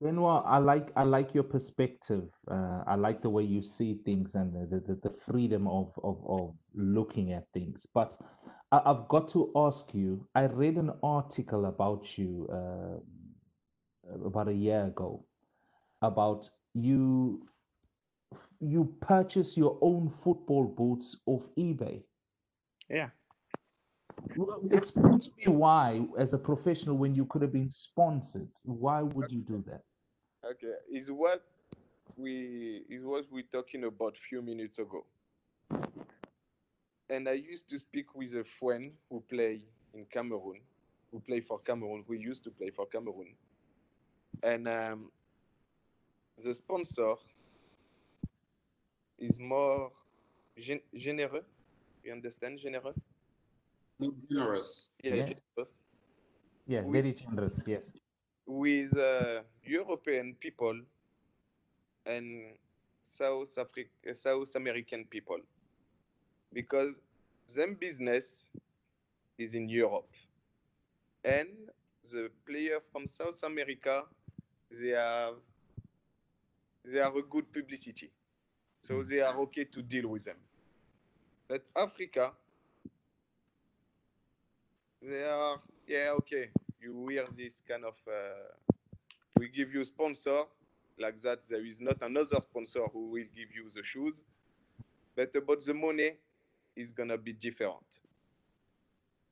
Benoit, I like I like your perspective. Uh, I like the way you see things and the, the, the freedom of, of, of looking at things. But I, have got to ask you. I read an article about you uh, about a year ago about you you purchase your own football boots off eBay. Yeah. Explain to me why, as a professional, when you could have been sponsored, why would you do that? Okay, is what we is what we're talking about few minutes ago. And I used to speak with a friend who play in Cameroon, who play for Cameroon, who used to play for Cameroon, and um, the sponsor is more gen- generous. You understand, generous? Generous. Yeah, Yes. generous. Yeah, We- very generous. Yes. with uh, European people and South Africa, South American people, because them business is in Europe, and the player from South America, they have they are a good publicity, so they are okay to deal with them. But Africa, they are yeah okay. You wear this kind of uh, we give you sponsor like that there is not another sponsor who will give you the shoes. But about the money is gonna be different.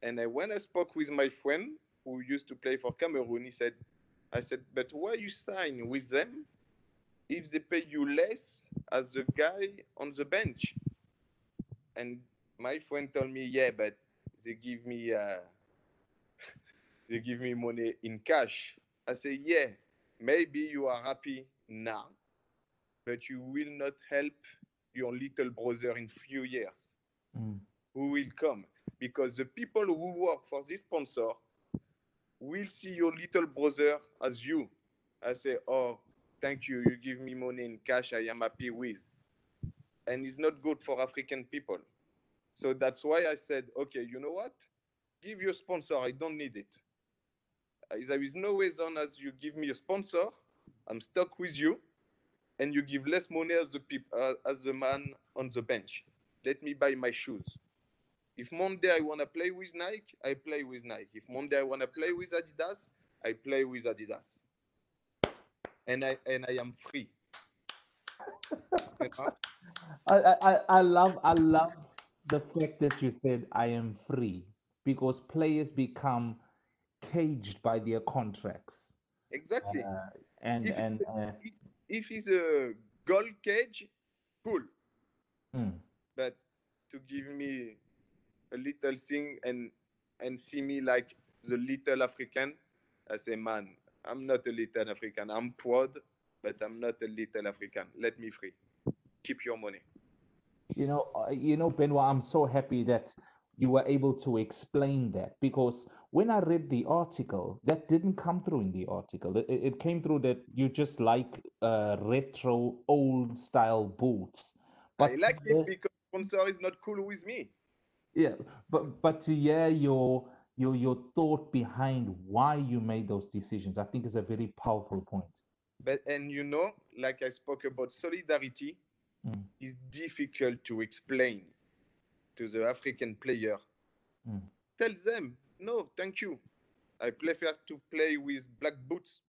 And I, when i spoke with my friend who used to play for cameroon he said i said but why you sign with them if they pay you less as the guy on the bench? And my friend told me yeah but they give me uh, they give me money in cash. I say, yeah, maybe you are happy now, but you will not help your little brother in few years Mm. who will come because the people who work for this sponsor will see your little brother as you. I say, oh, thank you, you give me money in cash, I am happy with. And it's not good for African people. So that's why I said, okay, you know what? Give your sponsor, I don't need it. There is no reason as you give me a sponsor, I'm stuck with you, and you give less money as the peop- uh, as the man on the bench. Let me buy my shoes. If Monday I want to play with Nike, I play with Nike. If Monday I want to play with Adidas, I play with Adidas. And I and I am free. You know? I, I, I- I love I love the fact that you said I am free because players become caged by their contracts. Exactly. Uh, and If- and uh, if it's a gold cage, cool. mm, but to give me a little thing and and see me like the little African, I say, man, I'm not a little African. I'm proud, but I'm not a little African. Let me free. Keep your money. you know uh, you know Benoit, I'm so happy that you were able to explain that because when I read the article, that didn't come through in the article. It, it came through that you just like uh, retro old style boots. But I like it because sponsor is not cool with me. Yeah, but but to hear your your your thought behind why you made those decisions, I think is a very powerful point. But and you know, like I spoke about solidarity, Mm. is difficult to explain to the African player. Mm. Tell them, no, thank you. I prefer to play with black boots